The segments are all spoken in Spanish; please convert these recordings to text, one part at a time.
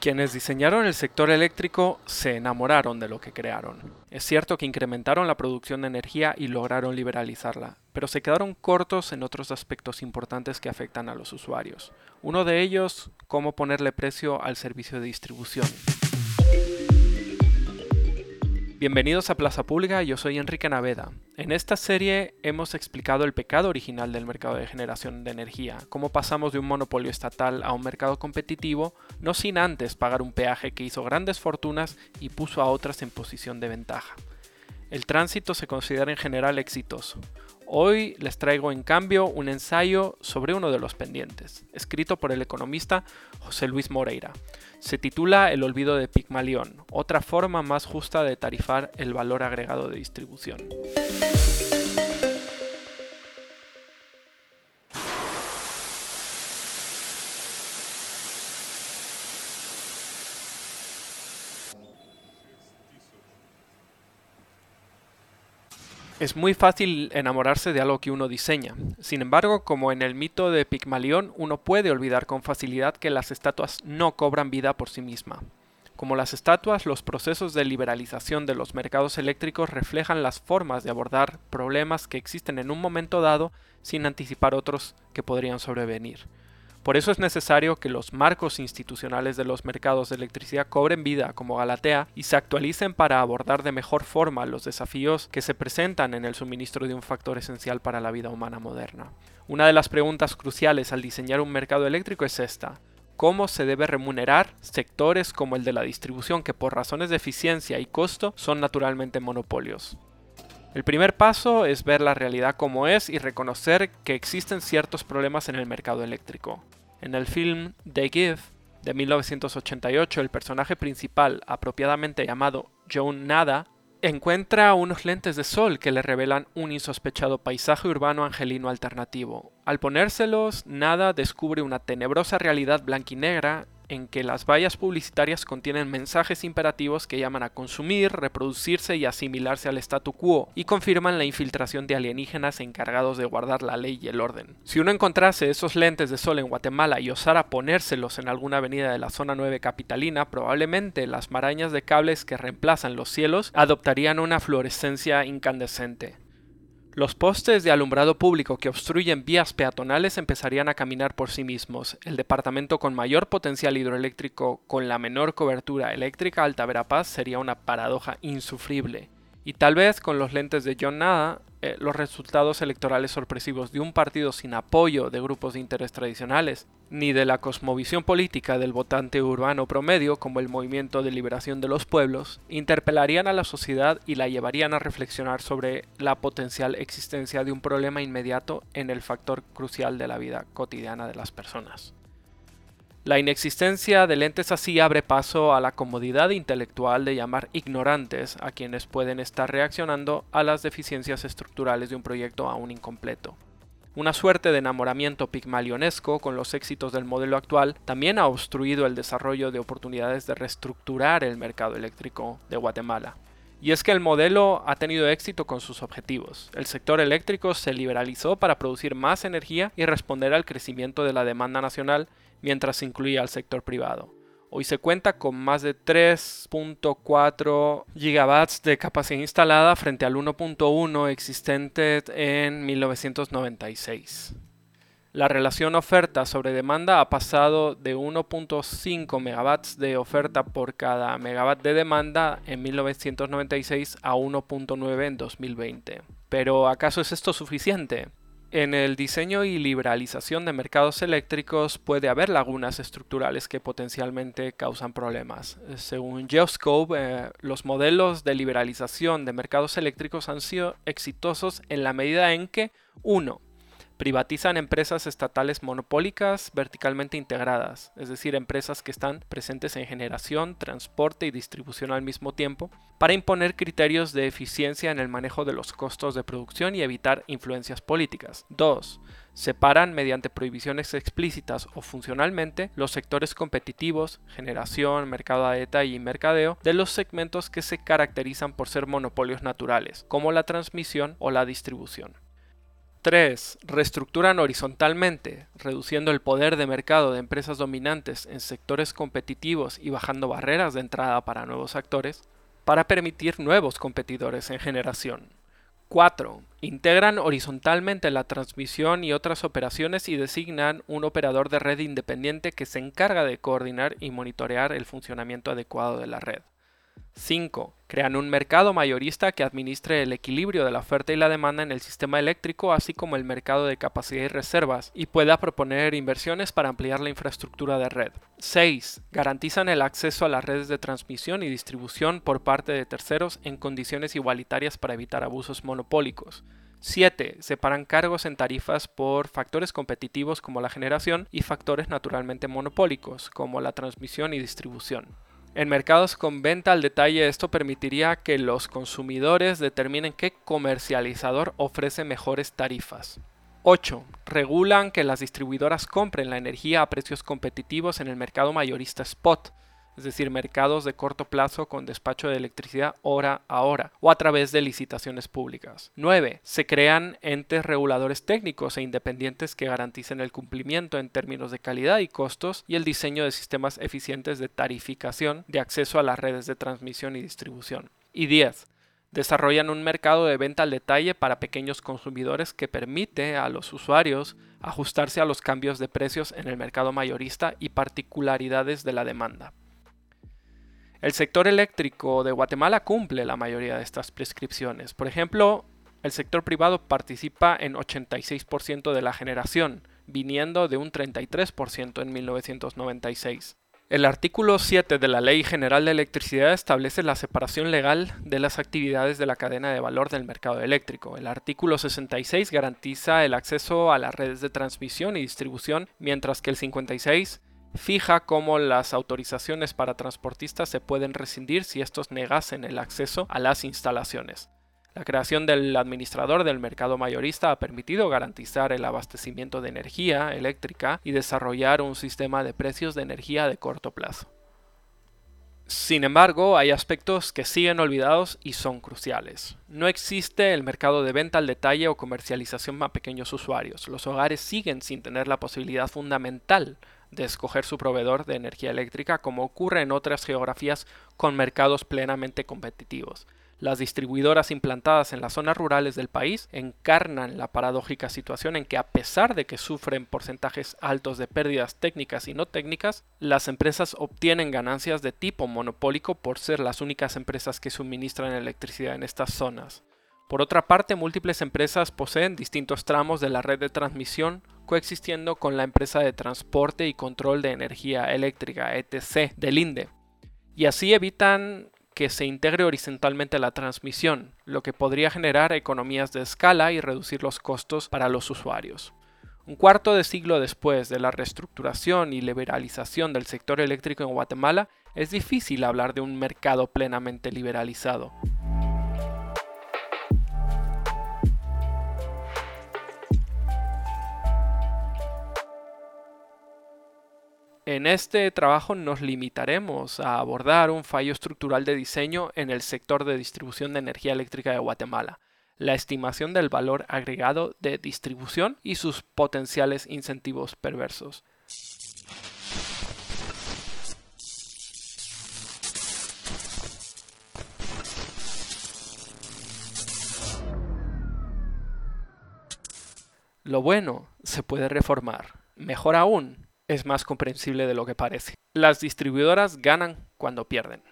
Quienes diseñaron el sector eléctrico se enamoraron de lo que crearon. Es cierto que incrementaron la producción de energía y lograron liberalizarla, pero se quedaron cortos en otros aspectos importantes que afectan a los usuarios. Uno de ellos, cómo ponerle precio al servicio de distribución. Bienvenidos a Plaza Pública, yo soy Enrique Naveda. En esta serie hemos explicado el pecado original del mercado de generación de energía, cómo pasamos de un monopolio estatal a un mercado competitivo, no sin antes pagar un peaje que hizo grandes fortunas y puso a otras en posición de ventaja. El tránsito se considera en general exitoso. Hoy les traigo en cambio un ensayo sobre uno de los pendientes, escrito por el economista José Luis Moreira. Se titula El olvido de Pigmalión, otra forma más justa de tarifar el valor agregado de distribución. Es muy fácil enamorarse de algo que uno diseña. Sin embargo, como en el mito de Pigmalión, uno puede olvidar con facilidad que las estatuas no cobran vida por sí misma. Como las estatuas, los procesos de liberalización de los mercados eléctricos reflejan las formas de abordar problemas que existen en un momento dado sin anticipar otros que podrían sobrevenir. Por eso es necesario que los marcos institucionales de los mercados de electricidad cobren vida como Galatea y se actualicen para abordar de mejor forma los desafíos que se presentan en el suministro de un factor esencial para la vida humana moderna. Una de las preguntas cruciales al diseñar un mercado eléctrico es esta. ¿Cómo se debe remunerar sectores como el de la distribución que por razones de eficiencia y costo son naturalmente monopolios? El primer paso es ver la realidad como es y reconocer que existen ciertos problemas en el mercado eléctrico. En el film The Gift de 1988, el personaje principal, apropiadamente llamado Joan Nada, encuentra unos lentes de sol que le revelan un insospechado paisaje urbano angelino alternativo. Al ponérselos, Nada descubre una tenebrosa realidad blanquinegra en que las vallas publicitarias contienen mensajes imperativos que llaman a consumir, reproducirse y asimilarse al statu quo, y confirman la infiltración de alienígenas encargados de guardar la ley y el orden. Si uno encontrase esos lentes de sol en Guatemala y osara ponérselos en alguna avenida de la zona 9 capitalina, probablemente las marañas de cables que reemplazan los cielos adoptarían una fluorescencia incandescente. Los postes de alumbrado público que obstruyen vías peatonales empezarían a caminar por sí mismos. El departamento con mayor potencial hidroeléctrico con la menor cobertura eléctrica Alta Verapaz sería una paradoja insufrible. Y tal vez con los lentes de John Nada, eh, los resultados electorales sorpresivos de un partido sin apoyo de grupos de interés tradicionales, ni de la cosmovisión política del votante urbano promedio como el Movimiento de Liberación de los Pueblos, interpelarían a la sociedad y la llevarían a reflexionar sobre la potencial existencia de un problema inmediato en el factor crucial de la vida cotidiana de las personas. La inexistencia de lentes así abre paso a la comodidad intelectual de llamar ignorantes a quienes pueden estar reaccionando a las deficiencias estructurales de un proyecto aún incompleto. Una suerte de enamoramiento pigmalionesco con los éxitos del modelo actual también ha obstruido el desarrollo de oportunidades de reestructurar el mercado eléctrico de Guatemala. Y es que el modelo ha tenido éxito con sus objetivos. El sector eléctrico se liberalizó para producir más energía y responder al crecimiento de la demanda nacional mientras incluía al sector privado. Hoy se cuenta con más de 3.4 gigawatts de capacidad instalada frente al 1.1 existente en 1996. La relación oferta sobre demanda ha pasado de 1.5 megawatts de oferta por cada megawatt de demanda en 1996 a 1.9 en 2020. Pero ¿acaso es esto suficiente? En el diseño y liberalización de mercados eléctricos puede haber lagunas estructurales que potencialmente causan problemas. Según Geoscope, eh, los modelos de liberalización de mercados eléctricos han sido exitosos en la medida en que 1 privatizan empresas estatales monopólicas verticalmente integradas, es decir, empresas que están presentes en generación, transporte y distribución al mismo tiempo, para imponer criterios de eficiencia en el manejo de los costos de producción y evitar influencias políticas. 2. Separan mediante prohibiciones explícitas o funcionalmente los sectores competitivos, generación, mercado ETA y mercadeo, de los segmentos que se caracterizan por ser monopolios naturales, como la transmisión o la distribución. 3. Reestructuran horizontalmente, reduciendo el poder de mercado de empresas dominantes en sectores competitivos y bajando barreras de entrada para nuevos actores, para permitir nuevos competidores en generación. 4. Integran horizontalmente la transmisión y otras operaciones y designan un operador de red independiente que se encarga de coordinar y monitorear el funcionamiento adecuado de la red. 5. Crean un mercado mayorista que administre el equilibrio de la oferta y la demanda en el sistema eléctrico, así como el mercado de capacidad y reservas, y pueda proponer inversiones para ampliar la infraestructura de red. 6. Garantizan el acceso a las redes de transmisión y distribución por parte de terceros en condiciones igualitarias para evitar abusos monopólicos. 7. Separan cargos en tarifas por factores competitivos como la generación y factores naturalmente monopólicos como la transmisión y distribución. En mercados con venta al detalle esto permitiría que los consumidores determinen qué comercializador ofrece mejores tarifas. 8. Regulan que las distribuidoras compren la energía a precios competitivos en el mercado mayorista spot, es decir, mercados de corto plazo con despacho de electricidad hora a hora o a través de licitaciones públicas. 9. Se crean entes reguladores técnicos e independientes que garanticen el cumplimiento en términos de calidad y costos y el diseño de sistemas eficientes de tarificación de acceso a las redes de transmisión y distribución. Y 10 desarrollan un mercado de venta al detalle para pequeños consumidores que permite a los usuarios ajustarse a los cambios de precios en el mercado mayorista y particularidades de la demanda. El sector eléctrico de Guatemala cumple la mayoría de estas prescripciones. Por ejemplo, el sector privado participa en 86% de la generación, viniendo de un 33% en 1996. El artículo 7 de la Ley General de Electricidad establece la separación legal de las actividades de la cadena de valor del mercado eléctrico. El artículo 66 garantiza el acceso a las redes de transmisión y distribución, mientras que el 56 fija cómo las autorizaciones para transportistas se pueden rescindir si estos negasen el acceso a las instalaciones. La creación del administrador del mercado mayorista ha permitido garantizar el abastecimiento de energía eléctrica y desarrollar un sistema de precios de energía de corto plazo. Sin embargo, hay aspectos que siguen olvidados y son cruciales. No existe el mercado de venta al detalle o comercialización a pequeños usuarios. Los hogares siguen sin tener la posibilidad fundamental de escoger su proveedor de energía eléctrica como ocurre en otras geografías con mercados plenamente competitivos. Las distribuidoras implantadas en las zonas rurales del país encarnan la paradójica situación en que a pesar de que sufren porcentajes altos de pérdidas técnicas y no técnicas, las empresas obtienen ganancias de tipo monopólico por ser las únicas empresas que suministran electricidad en estas zonas. Por otra parte, múltiples empresas poseen distintos tramos de la red de transmisión coexistiendo con la empresa de transporte y control de energía eléctrica ETC del INDE, y así evitan que se integre horizontalmente la transmisión, lo que podría generar economías de escala y reducir los costos para los usuarios. Un cuarto de siglo después de la reestructuración y liberalización del sector eléctrico en Guatemala, es difícil hablar de un mercado plenamente liberalizado. En este trabajo nos limitaremos a abordar un fallo estructural de diseño en el sector de distribución de energía eléctrica de Guatemala, la estimación del valor agregado de distribución y sus potenciales incentivos perversos. Lo bueno se puede reformar. Mejor aún, es más comprensible de lo que parece. Las distribuidoras ganan cuando pierden.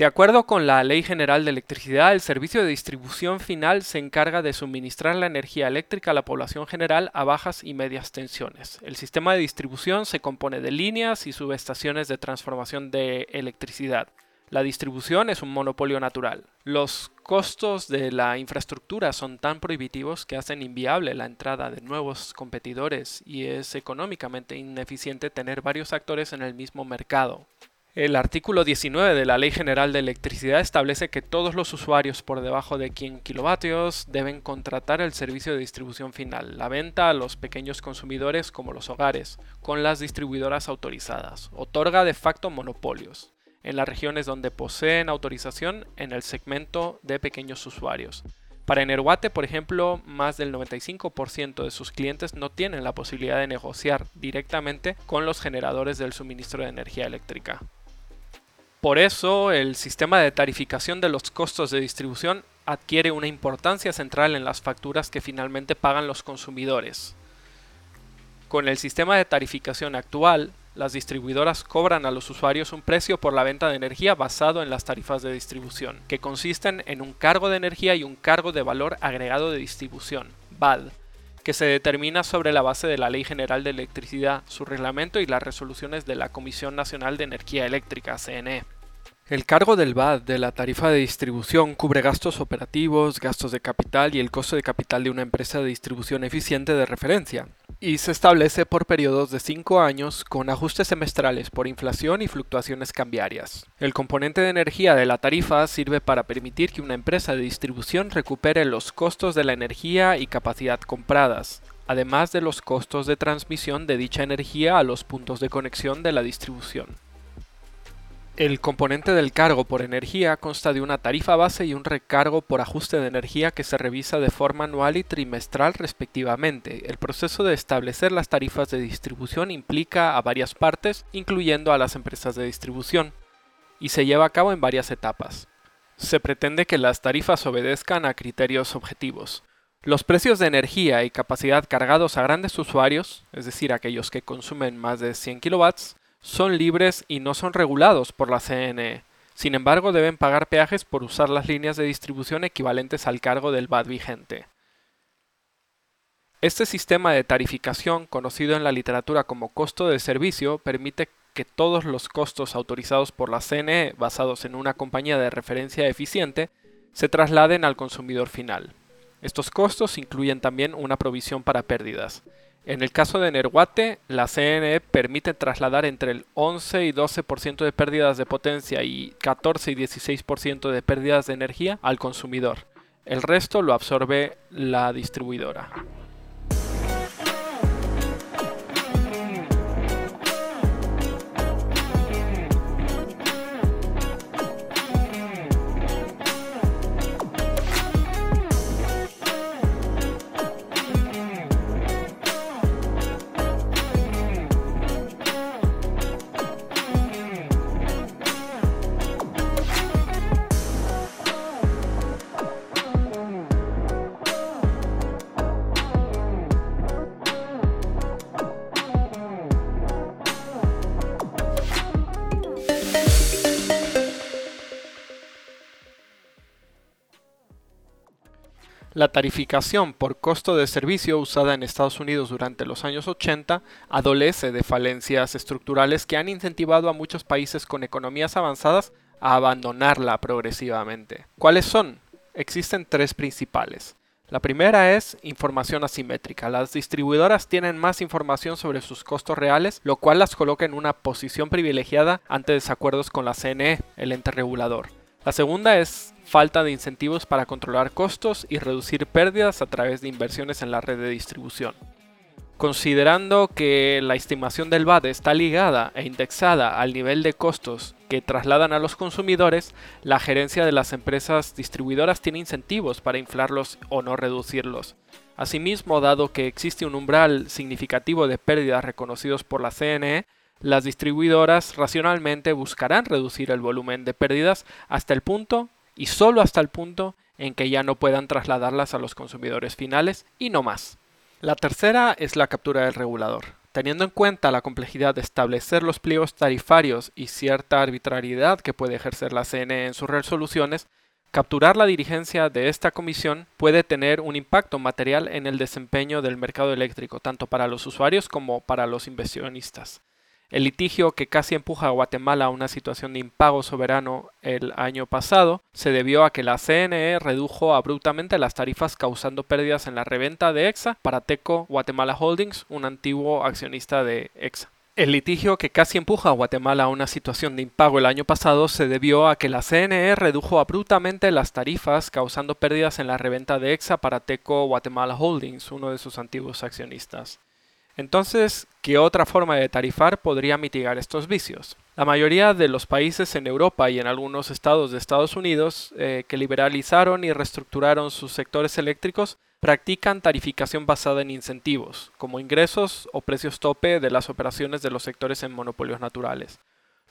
De acuerdo con la Ley General de Electricidad, el servicio de distribución final se encarga de suministrar la energía eléctrica a la población general a bajas y medias tensiones. El sistema de distribución se compone de líneas y subestaciones de transformación de electricidad. La distribución es un monopolio natural. Los costos de la infraestructura son tan prohibitivos que hacen inviable la entrada de nuevos competidores y es económicamente ineficiente tener varios actores en el mismo mercado. El artículo 19 de la Ley General de Electricidad establece que todos los usuarios por debajo de 100 kilovatios deben contratar el servicio de distribución final, la venta a los pequeños consumidores como los hogares, con las distribuidoras autorizadas. Otorga de facto monopolios en las regiones donde poseen autorización en el segmento de pequeños usuarios. Para Energuate, por ejemplo, más del 95% de sus clientes no tienen la posibilidad de negociar directamente con los generadores del suministro de energía eléctrica. Por eso, el sistema de tarificación de los costos de distribución adquiere una importancia central en las facturas que finalmente pagan los consumidores. Con el sistema de tarificación actual, las distribuidoras cobran a los usuarios un precio por la venta de energía basado en las tarifas de distribución, que consisten en un cargo de energía y un cargo de valor agregado de distribución, VAD, que se determina sobre la base de la Ley General de Electricidad, su reglamento y las resoluciones de la Comisión Nacional de Energía Eléctrica, CNE. El cargo del VAT de la tarifa de distribución cubre gastos operativos, gastos de capital y el costo de capital de una empresa de distribución eficiente de referencia, y se establece por periodos de 5 años con ajustes semestrales por inflación y fluctuaciones cambiarias. El componente de energía de la tarifa sirve para permitir que una empresa de distribución recupere los costos de la energía y capacidad compradas, además de los costos de transmisión de dicha energía a los puntos de conexión de la distribución. El componente del cargo por energía consta de una tarifa base y un recargo por ajuste de energía que se revisa de forma anual y trimestral respectivamente. El proceso de establecer las tarifas de distribución implica a varias partes, incluyendo a las empresas de distribución, y se lleva a cabo en varias etapas. Se pretende que las tarifas obedezcan a criterios objetivos. Los precios de energía y capacidad cargados a grandes usuarios, es decir, aquellos que consumen más de 100 kW, son libres y no son regulados por la CNE. Sin embargo, deben pagar peajes por usar las líneas de distribución equivalentes al cargo del VAT vigente. Este sistema de tarificación, conocido en la literatura como costo de servicio, permite que todos los costos autorizados por la CNE basados en una compañía de referencia eficiente se trasladen al consumidor final. Estos costos incluyen también una provisión para pérdidas. En el caso de Nerguate, la CNE permite trasladar entre el 11 y 12% de pérdidas de potencia y 14 y 16% de pérdidas de energía al consumidor. El resto lo absorbe la distribuidora. La tarificación por costo de servicio usada en Estados Unidos durante los años 80 adolece de falencias estructurales que han incentivado a muchos países con economías avanzadas a abandonarla progresivamente. ¿Cuáles son? Existen tres principales. La primera es información asimétrica. Las distribuidoras tienen más información sobre sus costos reales, lo cual las coloca en una posición privilegiada ante desacuerdos con la CNE, el ente regulador. La segunda es falta de incentivos para controlar costos y reducir pérdidas a través de inversiones en la red de distribución. Considerando que la estimación del VAT está ligada e indexada al nivel de costos que trasladan a los consumidores, la gerencia de las empresas distribuidoras tiene incentivos para inflarlos o no reducirlos. Asimismo, dado que existe un umbral significativo de pérdidas reconocidos por la CNE, las distribuidoras racionalmente buscarán reducir el volumen de pérdidas hasta el punto y solo hasta el punto en que ya no puedan trasladarlas a los consumidores finales y no más. La tercera es la captura del regulador. Teniendo en cuenta la complejidad de establecer los pliegos tarifarios y cierta arbitrariedad que puede ejercer la CNE en sus resoluciones, capturar la dirigencia de esta comisión puede tener un impacto material en el desempeño del mercado eléctrico, tanto para los usuarios como para los inversionistas. El litigio que casi empuja a Guatemala a una situación de impago soberano el año pasado se debió a que la CNE redujo abruptamente las tarifas causando pérdidas en la reventa de EXA para Teco Guatemala Holdings, un antiguo accionista de EXA. El litigio que casi empuja a Guatemala a una situación de impago el año pasado se debió a que la CNE redujo abruptamente las tarifas causando pérdidas en la reventa de EXA para Teco Guatemala Holdings, uno de sus antiguos accionistas. Entonces, ¿qué otra forma de tarifar podría mitigar estos vicios? La mayoría de los países en Europa y en algunos estados de Estados Unidos eh, que liberalizaron y reestructuraron sus sectores eléctricos practican tarificación basada en incentivos, como ingresos o precios tope de las operaciones de los sectores en monopolios naturales.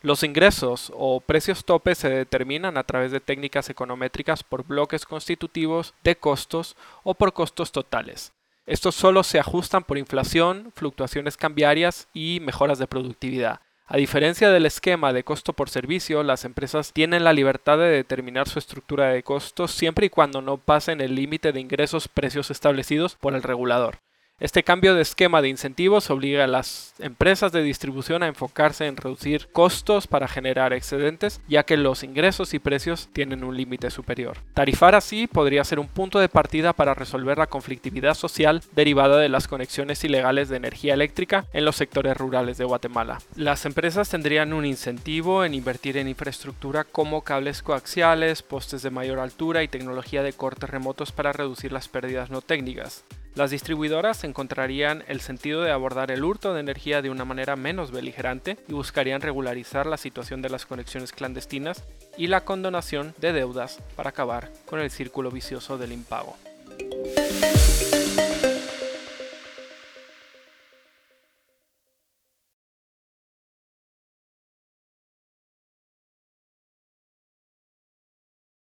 Los ingresos o precios tope se determinan a través de técnicas econométricas por bloques constitutivos de costos o por costos totales. Estos solo se ajustan por inflación, fluctuaciones cambiarias y mejoras de productividad. A diferencia del esquema de costo por servicio, las empresas tienen la libertad de determinar su estructura de costos siempre y cuando no pasen el límite de ingresos precios establecidos por el regulador. Este cambio de esquema de incentivos obliga a las empresas de distribución a enfocarse en reducir costos para generar excedentes, ya que los ingresos y precios tienen un límite superior. Tarifar así podría ser un punto de partida para resolver la conflictividad social derivada de las conexiones ilegales de energía eléctrica en los sectores rurales de Guatemala. Las empresas tendrían un incentivo en invertir en infraestructura como cables coaxiales, postes de mayor altura y tecnología de cortes remotos para reducir las pérdidas no técnicas. Las distribuidoras encontrarían el sentido de abordar el hurto de energía de una manera menos beligerante y buscarían regularizar la situación de las conexiones clandestinas y la condonación de deudas para acabar con el círculo vicioso del impago.